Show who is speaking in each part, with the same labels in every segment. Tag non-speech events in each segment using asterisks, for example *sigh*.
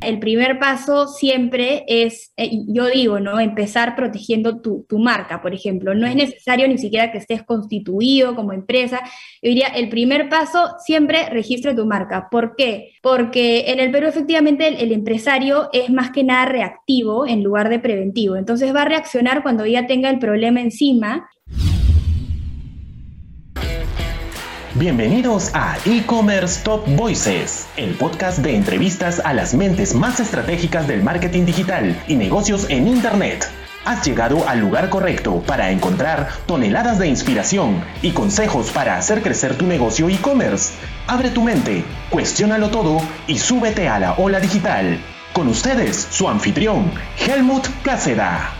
Speaker 1: El primer paso siempre es, eh, yo digo, ¿no? Empezar protegiendo tu, tu marca, por ejemplo. No es necesario ni siquiera que estés constituido como empresa. Yo diría, el primer paso siempre registre tu marca. ¿Por qué? Porque en el Perú efectivamente el, el empresario es más que nada reactivo en lugar de preventivo. Entonces va a reaccionar cuando ya tenga el problema encima
Speaker 2: Bienvenidos a E-Commerce Top Voices, el podcast de entrevistas a las mentes más estratégicas del marketing digital y negocios en Internet. Has llegado al lugar correcto para encontrar toneladas de inspiración y consejos para hacer crecer tu negocio e-commerce. Abre tu mente, cuestiónalo todo y súbete a la ola digital. Con ustedes, su anfitrión, Helmut Cáceda.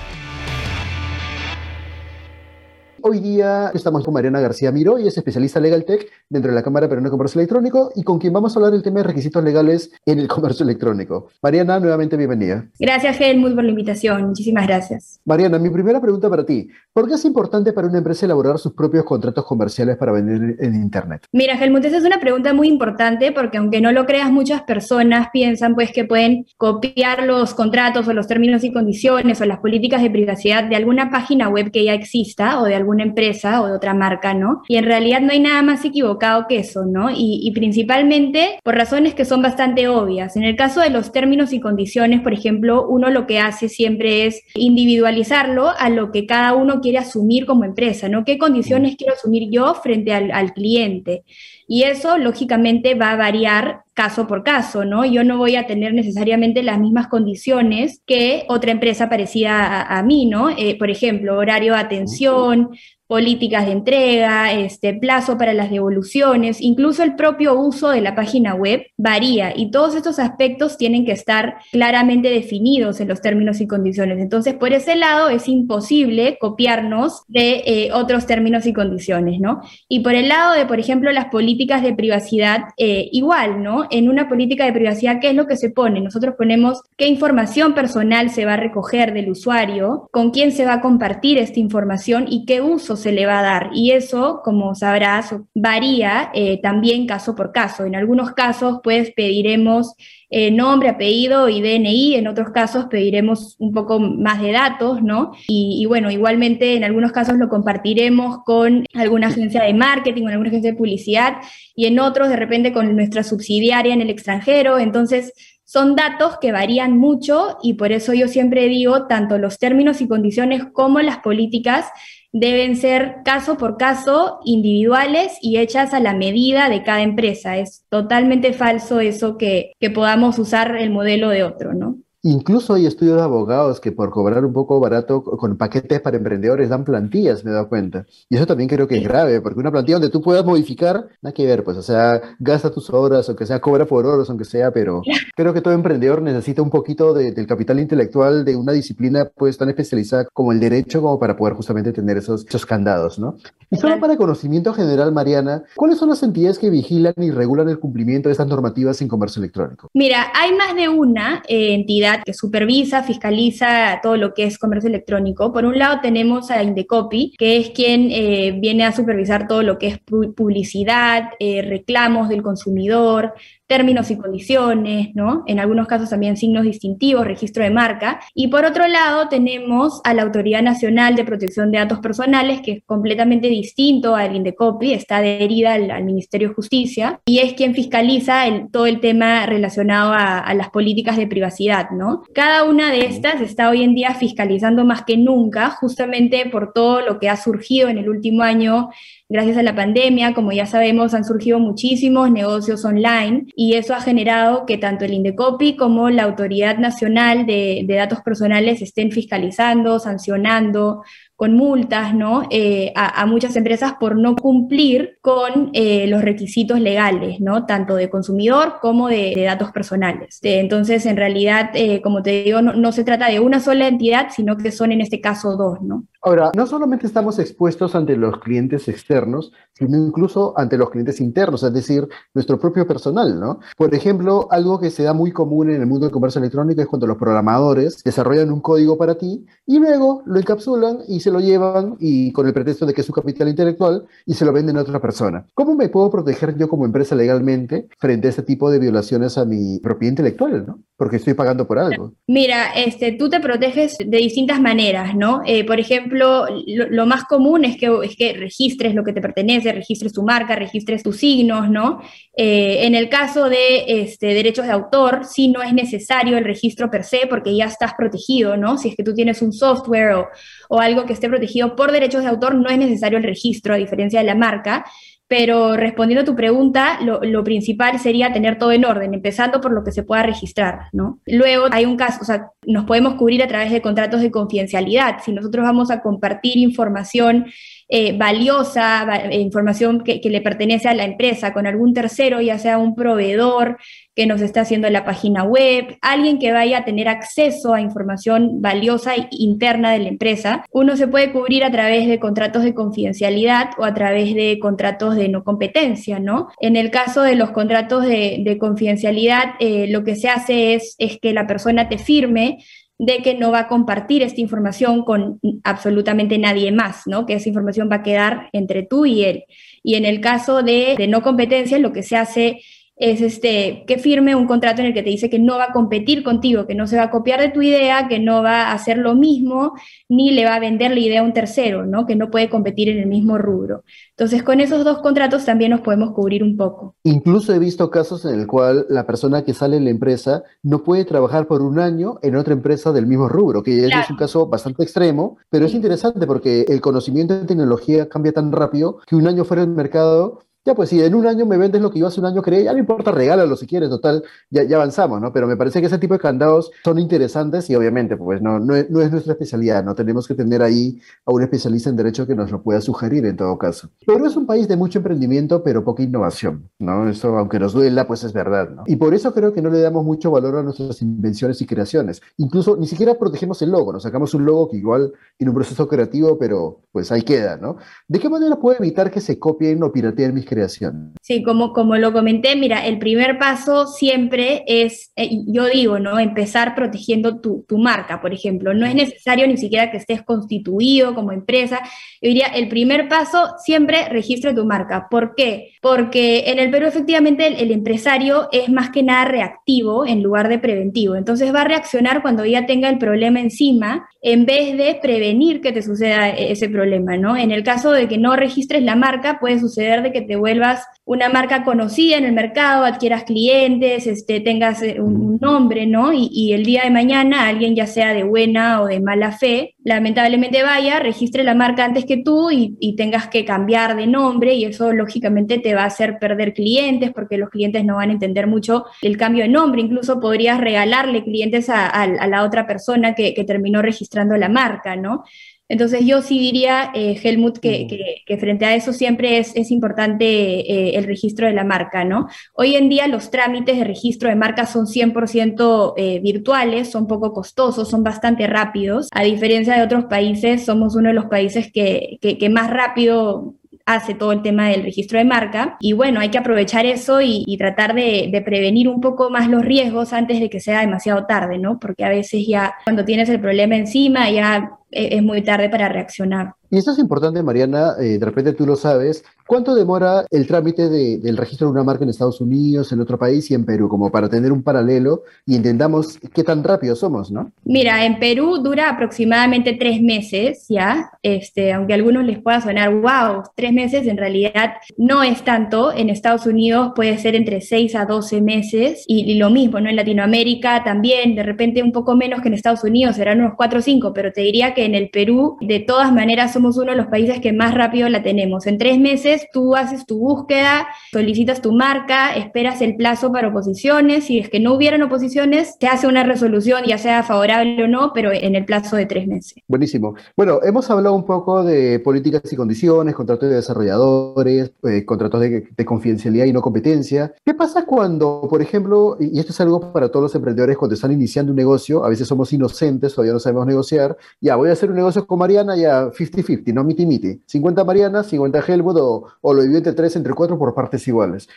Speaker 3: Hoy día estamos con Mariana García Miro, y es especialista Legal Tech dentro de la Cámara Peruana de Comercio Electrónico y con quien vamos a hablar del tema de requisitos legales en el *laughs* comercio electrónico. Mariana, nuevamente bienvenida.
Speaker 1: Gracias, Helmut, por la invitación. Muchísimas gracias.
Speaker 3: Mariana, mi primera pregunta para ti. ¿Por qué es importante para una empresa elaborar sus propios contratos comerciales para vender en Internet?
Speaker 1: Mira, Helmut, esa es una pregunta muy importante porque aunque no lo creas, muchas personas piensan pues que pueden copiar los contratos o los términos y condiciones o las políticas de privacidad de alguna página web que ya exista o de algún una empresa o de otra marca, ¿no? Y en realidad no hay nada más equivocado que eso, ¿no? Y, y, principalmente por razones que son bastante obvias. En el caso de los términos y condiciones, por ejemplo, uno lo que hace siempre es individualizarlo a lo que cada uno quiere asumir como empresa, ¿no? ¿Qué condiciones quiero asumir yo frente al, al cliente? Y eso, lógicamente, va a variar caso por caso, ¿no? Yo no voy a tener necesariamente las mismas condiciones que otra empresa parecida a, a mí, ¿no? Eh, por ejemplo, horario de atención, políticas de entrega, este plazo para las devoluciones, incluso el propio uso de la página web varía y todos estos aspectos tienen que estar claramente definidos en los términos y condiciones. Entonces, por ese lado es imposible copiarnos de eh, otros términos y condiciones, ¿no? Y por el lado de, por ejemplo, las políticas de privacidad, eh, igual, ¿no? En una política de privacidad, ¿qué es lo que se pone? Nosotros ponemos qué información personal se va a recoger del usuario, con quién se va a compartir esta información y qué uso se le va a dar. Y eso, como sabrás, varía eh, también caso por caso. En algunos casos, pues pediremos eh, nombre, apellido y DNI, en otros casos pediremos un poco más de datos, ¿no? Y, y, bueno, igualmente en algunos casos lo compartiremos con alguna agencia de marketing, con alguna agencia de publicidad, y en otros de repente con nuestra subsidiaria en el extranjero. Entonces, son datos que varían mucho y por eso yo siempre digo, tanto los términos y condiciones como las políticas deben ser caso por caso, individuales y hechas a la medida de cada empresa. Es totalmente falso eso que, que podamos usar el modelo de otro, ¿no?
Speaker 3: Incluso hay estudios de abogados que por cobrar un poco barato con paquetes para emprendedores dan plantillas, me he dado cuenta. Y eso también creo que es grave, porque una plantilla donde tú puedas modificar, nada que ver, pues, o sea, gasta tus horas, aunque sea cobra por horas, aunque sea, pero creo que todo emprendedor necesita un poquito de, del capital intelectual de una disciplina pues tan especializada como el derecho, como para poder justamente tener esos, esos candados, ¿no? Y solo para conocimiento general, Mariana, ¿cuáles son las entidades que vigilan y regulan el cumplimiento de estas normativas en comercio electrónico?
Speaker 1: Mira, hay más de una eh, entidad que supervisa, fiscaliza todo lo que es comercio electrónico. Por un lado tenemos a Indecopy, que es quien eh, viene a supervisar todo lo que es publicidad, eh, reclamos del consumidor, términos y condiciones, ¿no? En algunos casos también signos distintivos, registro de marca. Y por otro lado tenemos a la Autoridad Nacional de Protección de Datos Personales, que es completamente distinto al Indecopi, está adherida al, al, Ministerio de Justicia y es quien fiscaliza el, todo el tema relacionado a, a, las políticas de privacidad, ¿no? Cada una de estas está hoy en día fiscalizando más que nunca, justamente por todo lo que ha surgido en el último año Gracias a la pandemia, como ya sabemos, han surgido muchísimos negocios online y eso ha generado que tanto el Indecopi como la Autoridad Nacional de, de Datos Personales estén fiscalizando, sancionando, con multas ¿no? Eh, a, muchas empresas por no cumplir con eh, los requisitos legales, ¿no? tanto de consumidor como de, datos personales. entonces, en realidad, eh, como te digo, no, no, se trata de una sola entidad, sino que son en este caso dos. ¿no?
Speaker 3: Ahora, no solamente estamos expuestos ante los clientes externos, sino incluso ante los clientes internos, es decir, nuestro propio personal. ¿no? Por ejemplo, algo que se da muy común en el mundo del comercio electrónico es cuando los programadores desarrollan un código para ti y luego lo encapsulan y se lo llevan y con el pretexto de que es su capital intelectual y se lo venden a otra persona. ¿Cómo me puedo proteger yo como empresa legalmente frente a este tipo de violaciones a mi propiedad intelectual? ¿no? porque estoy pagando por algo.
Speaker 1: Mira, este, tú te proteges de distintas maneras, ¿no? Eh, por ejemplo, lo, más común es que, es que registres lo que te pertenece, registres tu marca, registres tus signos, ¿no? Eh, en el caso de este, derechos de autor, sí no es necesario el registro per se porque ya estás protegido, ¿no? Si es que tú tienes un software o, o algo que esté protegido por derechos de autor, no es necesario el registro, a diferencia de la marca. Pero respondiendo a tu pregunta, lo, principal sería tener todo en orden, empezando por lo que se pueda registrar, ¿no? Luego hay un caso, o sea, nos podemos cubrir a través de contratos de confidencialidad. Si nosotros vamos a compartir información eh, valiosa, información que, le pertenece a la empresa con algún tercero, ya sea un proveedor que nos está haciendo la página web, alguien que vaya a tener acceso a información valiosa interna de la empresa, uno se puede cubrir a través de contratos de confidencialidad o a través de contratos de no competencia, ¿no? En el caso de los contratos de, confidencialidad, eh, lo que se hace es, es que la persona te firme de que no va a compartir esta información con absolutamente nadie más, ¿no? Que esa información va a quedar entre tú y él. Y en el caso de, de no competencia, lo que se hace es este, que firme un contrato en el que te dice que no va a competir contigo, que no se va a copiar de tu idea, que no va a hacer lo mismo, ni le va a vender la idea a un tercero, ¿no? que no puede competir en el mismo rubro. Entonces, con esos dos contratos también nos podemos cubrir un poco.
Speaker 3: Incluso he visto casos en el cual la persona que sale en la empresa no puede trabajar por un año en otra empresa del mismo rubro, que es un caso bastante extremo, pero es interesante porque el conocimiento de tecnología cambia tan rápido que un año fuera del mercado ya, pues si en un año me vendes lo que yo hace un año creé, ya no importa, regálalo si quieres, total, ya, ya avanzamos, ¿no? Pero me parece que ese tipo de candados son interesantes y obviamente, pues no, no, es, nuestra especialidad, ¿no? Tenemos que tener ahí a un especialista en derecho que nos lo pueda sugerir en todo caso. Pero es un país de mucho emprendimiento, pero poca innovación, ¿no? Eso, aunque nos duela, pues es verdad, ¿no? Y por eso creo que no le damos mucho valor a nuestras invenciones y creaciones. Incluso ni siquiera protegemos el logo, nos sacamos un logo que igual tiene un proceso creativo, pero pues ahí queda, ¿no? ¿De qué manera puedo evitar que se copien o pirateen mis creación.
Speaker 1: Sí, como, como lo comenté, mira, el primer paso siempre es, eh, yo digo, ¿no? Empezar protegiendo tu, tu, marca, por ejemplo. No es necesario ni siquiera que estés constituido como empresa. Yo diría, el primer paso, siempre registre tu marca. ¿Por qué? Porque en el Perú efectivamente el, el empresario es más que nada reactivo en lugar de preventivo. Entonces va a reaccionar cuando ya tenga el problema encima en vez de prevenir que te suceda ese problema, ¿no? En el caso de que no registres la marca, puede suceder de que te vuelvas una marca conocida en el mercado, adquieras clientes, este, tengas eh, un, nombre, ¿no? Y, el día de mañana alguien, ya sea de buena o de mala fe, lamentablemente vaya, registre la marca antes que tú y, tengas que cambiar de nombre y eso lógicamente te va a hacer perder clientes porque los clientes no van a entender mucho el cambio de nombre. Incluso podrías regalarle clientes a, la otra persona que, que terminó registrando la marca, ¿no? Entonces yo sí diría, eh, Helmut, que, frente a eso siempre es, importante eh, el registro de la marca, ¿no? Hoy en día los trámites de registro de marca son 100% eh, virtuales, son poco costosos, son bastante rápidos. A diferencia de otros países, somos uno de los países que, más rápido hace todo el tema del registro de marca. Y bueno, hay que aprovechar eso y, tratar de, de, prevenir un poco más los riesgos antes de que sea demasiado tarde, ¿no? Porque a veces ya cuando tienes el problema encima, ya es muy tarde para reaccionar.
Speaker 3: Y esto es importante, Mariana, eh, de repente tú lo sabes. ¿Cuánto demora el trámite del registro de una marca en Estados Unidos, en otro país y en Perú? Como para tener un paralelo y entendamos qué tan rápido somos, ¿no?
Speaker 1: Mira, en Perú dura aproximadamente tres meses, ¿ya? Este, aunque a algunos les pueda sonar, wow, tres meses, en realidad no es tanto. En Estados Unidos puede ser entre seis a doce meses y, lo mismo, ¿no? En Latinoamérica también, de repente un poco menos que en Estados Unidos, serán unos cuatro o cinco, pero te diría que en el Perú, de todas maneras, somos uno de los países que más rápido la tenemos. En tres meses tú haces tu búsqueda, solicitas tu marca, esperas el plazo para oposiciones. Si es que no hubieran oposiciones, se hace una resolución, ya sea favorable o no, pero en el plazo de tres meses.
Speaker 3: Buenísimo. Bueno, hemos hablado un poco de políticas y condiciones, contratos de desarrolladores, eh, contratos de, de confidencialidad y no competencia. ¿Qué pasa cuando, por ejemplo, y esto es algo para todos los emprendedores cuando están iniciando un negocio, a veces somos inocentes, todavía no sabemos negociar, ya voy hacer un negocio con Mariana, ya 50-50, no miti-miti. 50 Mariana, 50 Helmut o, o lo divido entre 3, entre 4 por partes iguales.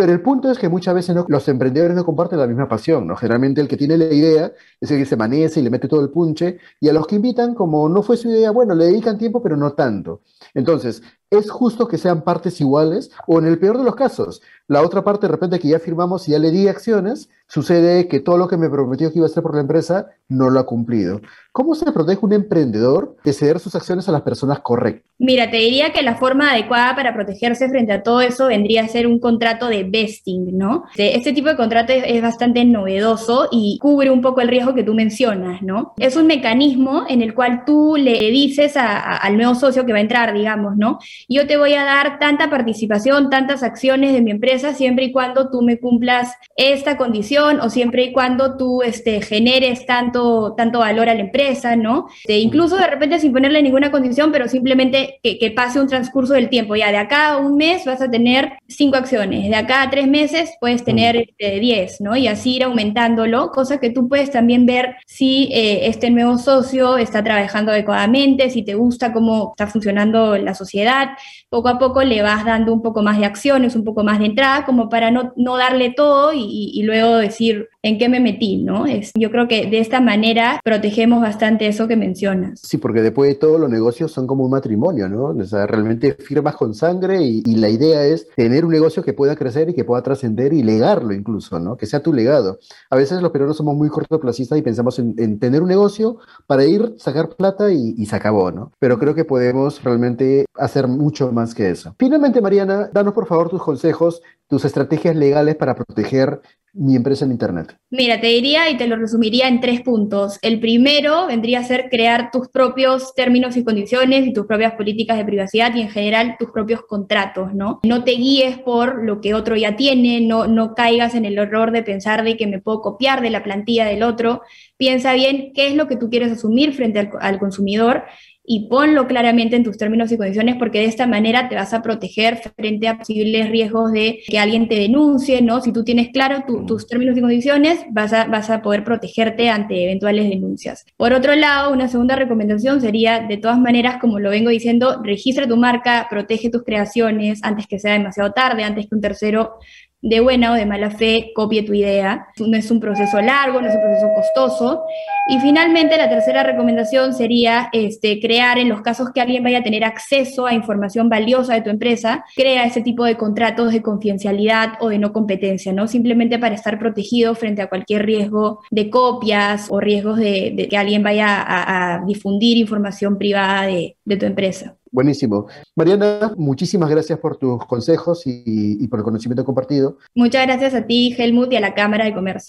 Speaker 3: Pero el punto es que muchas veces los emprendedores no comparten la misma pasión, ¿no? Generalmente el que tiene la idea es el que se amanece y le mete todo el punche, y a los que invitan, como no fue su idea, bueno, le dedican tiempo, pero no tanto. Entonces, ¿es justo que sean partes iguales? O en el peor de los casos, la otra parte de repente que ya firmamos y ya le di acciones, sucede que todo lo que me prometió que iba a hacer por la empresa no lo ha cumplido. ¿Cómo se protege un emprendedor de ceder sus acciones a las personas correctas?
Speaker 1: Mira, te diría que la forma adecuada para protegerse frente a todo eso vendría a ser un contrato de vesting, ¿no? Este tipo de contrato es, bastante novedoso y cubre un poco el riesgo que tú mencionas, ¿no? Es un mecanismo en el cual tú le dices al nuevo socio que va a entrar, digamos, ¿no? Yo te voy a dar tanta participación, tantas acciones de mi empresa siempre y cuando tú me cumplas esta condición o siempre y cuando tú este, generes tanto, tanto valor a la empresa ¿no? incluso de repente sin ponerle ninguna condición, pero simplemente que, pase un transcurso del tiempo. Ya de acá a un mes vas a tener cinco acciones, de acá a tres meses puedes tener este, diez, ¿no? Y así ir aumentándolo, cosa que tú puedes también ver si eh, este nuevo socio está trabajando adecuadamente, si te gusta cómo está funcionando la sociedad. Poco a poco le vas dando un poco más de acciones, un poco más de entrada, como para no, no darle todo y, y luego decir, en qué me metí, ¿no? Es, yo creo que de esta manera protegemos bastante eso que mencionas.
Speaker 3: Sí, porque después de todo los negocios son como un matrimonio, ¿no? O sea, realmente firmas con sangre y, la idea es tener un negocio que pueda crecer y que pueda trascender y legarlo incluso, ¿no? Que sea tu legado. A veces los peruanos somos muy cortoplacistas y pensamos en, tener un negocio para ir, sacar plata y, y se acabó, ¿no? Pero creo que podemos realmente hacer mucho más que eso. Finalmente, Mariana, danos por favor tus consejos tus estrategias legales para proteger mi empresa en Internet?
Speaker 1: Mira, te diría y te lo resumiría en tres puntos. El primero vendría a ser crear tus propios términos y condiciones y tus propias políticas de privacidad y en general tus propios contratos, ¿no? No te guíes por lo que otro ya tiene, no, no caigas en el error de pensar de que me puedo copiar de la plantilla del otro. Piensa bien qué es lo que tú quieres asumir frente al, al consumidor y ponlo claramente en tus términos y condiciones porque de esta manera te vas a proteger frente a posibles riesgos de que alguien te denuncie, ¿no? Si tú tienes claro tus términos y condiciones, vas a, vas a poder protegerte ante eventuales denuncias. Por otro lado, una segunda recomendación sería, de todas maneras, como lo vengo diciendo, registra tu marca, protege tus creaciones antes que sea demasiado tarde, antes que un tercero de buena o de mala fe copie tu idea. No es un proceso largo, no es un proceso costoso. Y finalmente, la tercera recomendación sería este, crear, en los casos que alguien vaya a tener acceso a información valiosa de tu empresa, crea ese tipo de contratos de confidencialidad o de no competencia, ¿no? Simplemente para estar protegido frente a cualquier riesgo de copias o riesgos de, que alguien vaya a, difundir información privada de tu empresa.
Speaker 3: Buenísimo. Mariana, muchísimas gracias por tus consejos y, por el conocimiento compartido.
Speaker 1: Muchas gracias a ti, Helmut, y a la Cámara de Comercio.